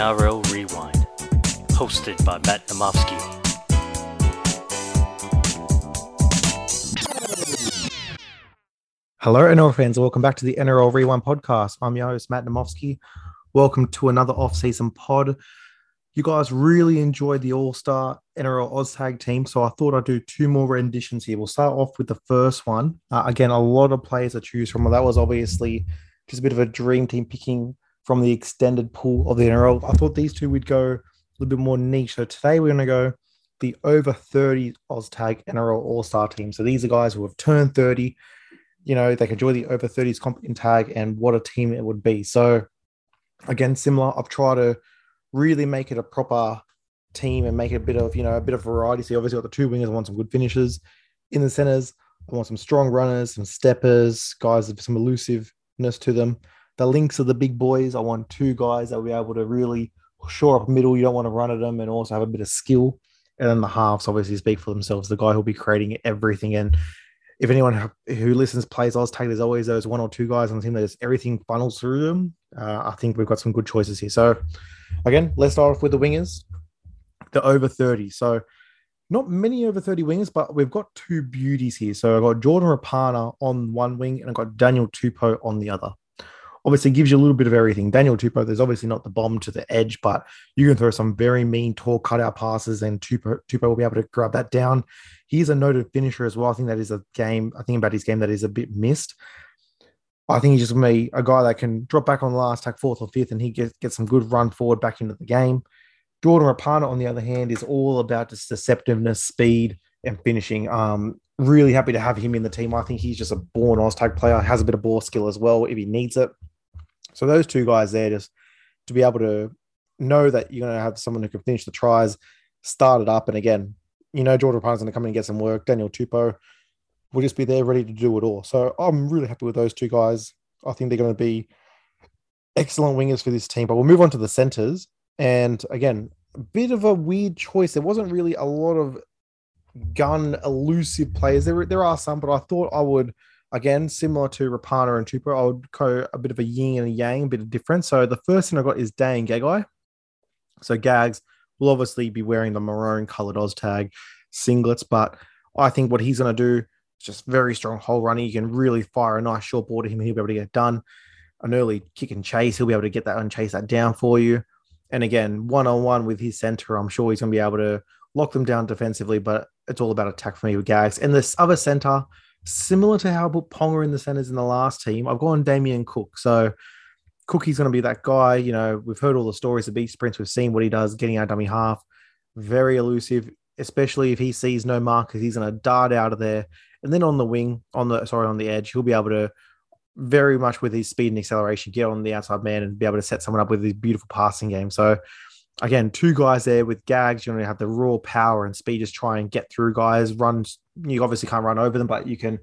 NRL Rewind, hosted by Matt Namofsky. Hello, NRL fans. Welcome back to the NRL Rewind podcast. I'm your host, Matt Namofsky. Welcome to another off-season pod. You guys really enjoyed the All-Star NRL OzTag team, so I thought I'd do two more renditions here. We'll start off with the first one. Uh, again, a lot of players to choose from. That was obviously just a bit of a dream team picking from the extended pool of the NRL. I thought these two would go a little bit more niche. So today we're going to go the over 30 OzTag NRL All-Star team. So these are guys who have turned 30 you know, they can join the over 30s comp in tag and what a team it would be. So, again, similar, I've tried to really make it a proper team and make it a bit of, you know, a bit of variety. So, obviously, got the two wingers, I want some good finishes in the centers. I want some strong runners, some steppers, guys with some elusiveness to them. The links are the big boys. I want two guys that will be able to really shore up middle. You don't want to run at them and also have a bit of skill. And then the halves obviously speak for themselves. The guy who'll be creating everything and if anyone who listens plays OzTag, there's always those one or two guys on the team that just everything funnels through them. Uh, I think we've got some good choices here. So, again, let's start off with the wingers, the over 30. So, not many over 30 wingers, but we've got two beauties here. So, I've got Jordan Rapana on one wing and I've got Daniel Tupou on the other. Obviously, gives you a little bit of everything. Daniel Tupou, there's obviously not the bomb to the edge, but you can throw some very mean, tall cutout passes, and Tupou, Tupou will be able to grab that down he's a noted finisher as well. I think that is a game. I think about his game that is a bit missed. I think he's just going to be a guy that can drop back on the last tack fourth or fifth, and he gets get some good run forward back into the game. Jordan Rapana, on the other hand, is all about just deceptiveness, speed, and finishing. Um, really happy to have him in the team. I think he's just a born OzTag player, has a bit of ball skill as well if he needs it. So those two guys there, just to be able to know that you're going to have someone who can finish the tries, start it up, and again, you know, Jordan Rapana's going to come in and get some work. Daniel Tupou will just be there ready to do it all. So I'm really happy with those two guys. I think they're going to be excellent wingers for this team. But we'll move on to the centers. And again, a bit of a weird choice. There wasn't really a lot of gun elusive players. There, there are some, but I thought I would, again, similar to Rapana and Tupou, I would go a bit of a yin and a yang, a bit of difference. So the first thing I got is Dane Gagai. So Gags, will obviously be wearing the maroon colored Oz tag singlets, but I think what he's going to do is just very strong hole running. You can really fire a nice short ball to him. He'll be able to get done. An early kick and chase, he'll be able to get that and chase that down for you. And again, one on one with his center, I'm sure he's going to be able to lock them down defensively, but it's all about attack for me with Gags. And this other center, similar to how I put Ponga in the centers in the last team, I've gone Damien Cook. So Cookie's going to be that guy. You know, we've heard all the stories of beach sprints. We've seen what he does getting our dummy half. Very elusive, especially if he sees no markers. He's going to dart out of there. And then on the wing, on the sorry, on the edge, he'll be able to very much with his speed and acceleration get on the outside man and be able to set someone up with his beautiful passing game. So again, two guys there with gags. You know, have the raw power and speed, just try and get through guys. Run. You obviously can't run over them, but you can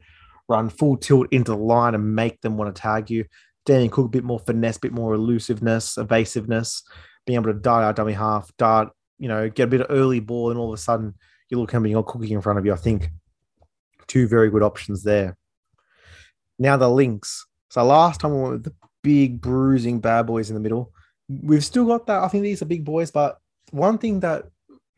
run full tilt into the line and make them want to tag you. Daniel Cook a bit more finesse, a bit more elusiveness, evasiveness, being able to dart out dummy half, dart, you know, get a bit of early ball, and all of a sudden you look coming, you got cooking in front of you. I think two very good options there. Now the links. So last time we went with the big bruising bad boys in the middle. We've still got that. I think these are big boys, but one thing that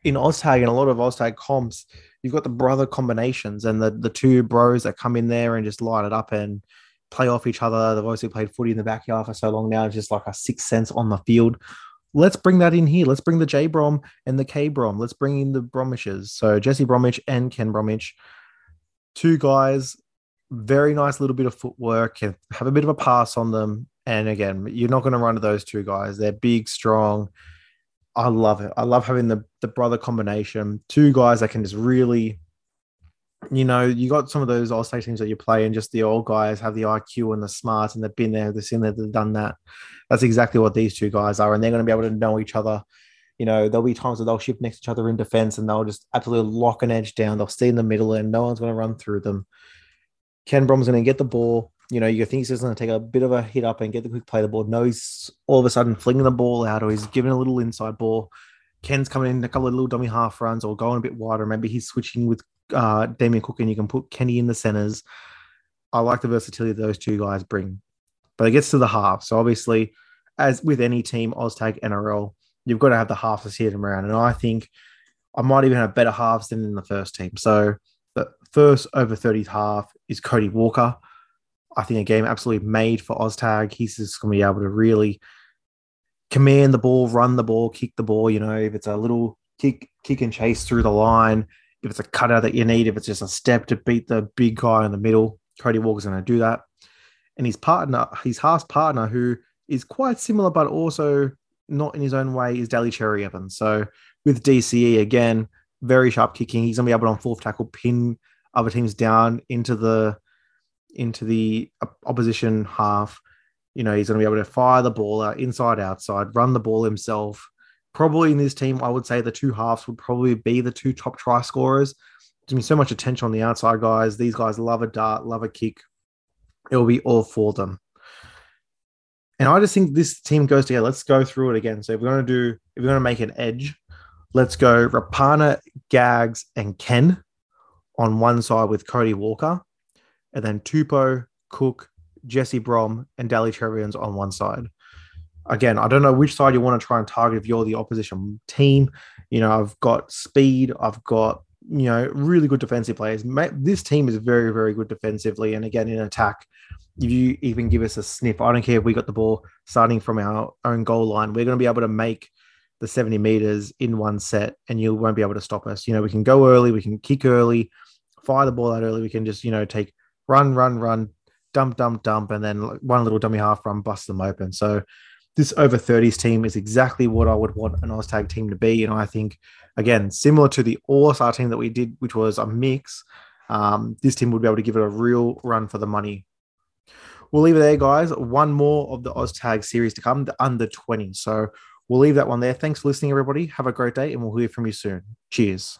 in OzTag and a lot of OzTag comps, you've got the brother combinations and the the two bros that come in there and just light it up and play off each other. They've obviously played footy in the backyard for so long now, it's just like a sixth sense on the field. Let's bring that in here. Let's bring the J Brom and the K Brom. Let's bring in the Bromishes. So Jesse Bromwich and Ken Bromwich, two guys, very nice little bit of footwork, have a bit of a pass on them. And again, you're not going to run to those two guys. They're big, strong. I love it. I love having the the brother combination. Two guys that can just really you know, you got some of those all state teams that you play, and just the old guys have the IQ and the smarts, and they've been there, they've seen that, they've done that. That's exactly what these two guys are, and they're going to be able to know each other. You know, there'll be times that they'll shift next to each other in defense, and they'll just absolutely lock an edge down. They'll stay in the middle, and no one's going to run through them. Ken Brom's going to get the ball. You know, you think he's just going to take a bit of a hit up and get the quick play the ball. No, he's all of a sudden flinging the ball out, or he's giving a little inside ball. Ken's coming in a couple of little dummy half runs or going a bit wider. Maybe he's switching with uh, Damien Cook and you can put Kenny in the centers. I like the versatility those two guys bring. But it gets to the half. So obviously, as with any team, OzTag NRL, you've got to have the halves to see them around. And I think I might even have better halves than in the first team. So the first over 30s half is Cody Walker. I think a game absolutely made for Oztag. He's just going to be able to really command the ball, run the ball, kick the ball. You know, if it's a little kick, kick and chase through the line, if it's a cutter that you need, if it's just a step to beat the big guy in the middle, Cody Walker's going to do that. And his partner, his half partner, who is quite similar but also not in his own way, is Daly Cherry Evans. So with DCE again, very sharp kicking. He's going to be able to on fourth tackle pin other teams down into the into the opposition half. You know, he's going to be able to fire the ball out inside, outside, run the ball himself. Probably in this team, I would say the two halves would probably be the two top try scorers. There's been so much attention on the outside guys. These guys love a dart, love a kick. It will be all for them. And I just think this team goes together. Let's go through it again. So if we're going to do, if we're going to make an edge, let's go Rapana, Gags, and Ken on one side with Cody Walker, and then Tupou, Cook, Jesse Brom, and Daly Cherry-Evans on one side. Again, I don't know which side you want to try and target if you're the opposition team. You know, I've got speed, I've got you know really good defensive players. This team is very, very good defensively, and again in attack, if you even give us a sniff, I don't care if we got the ball starting from our own goal line, we're going to be able to make the 70 meters in one set and you won't be able to stop us. You know, we can go early, we can kick early, fire the ball out early, we can just, you know, take run, run, run, dump, dump, dump, and then one little dummy half run, bust them open. So this over 30s team is exactly what I would want an Oztag team to be. And I think, again, similar to the All Star team that we did, which was a mix, um, this team would be able to give it a real run for the money we'll leave it there, guys. One more of the OzTag series to come, the under 20. So we'll leave that one there. Thanks for listening, everybody. Have a great day, and we'll hear from you soon. Cheers.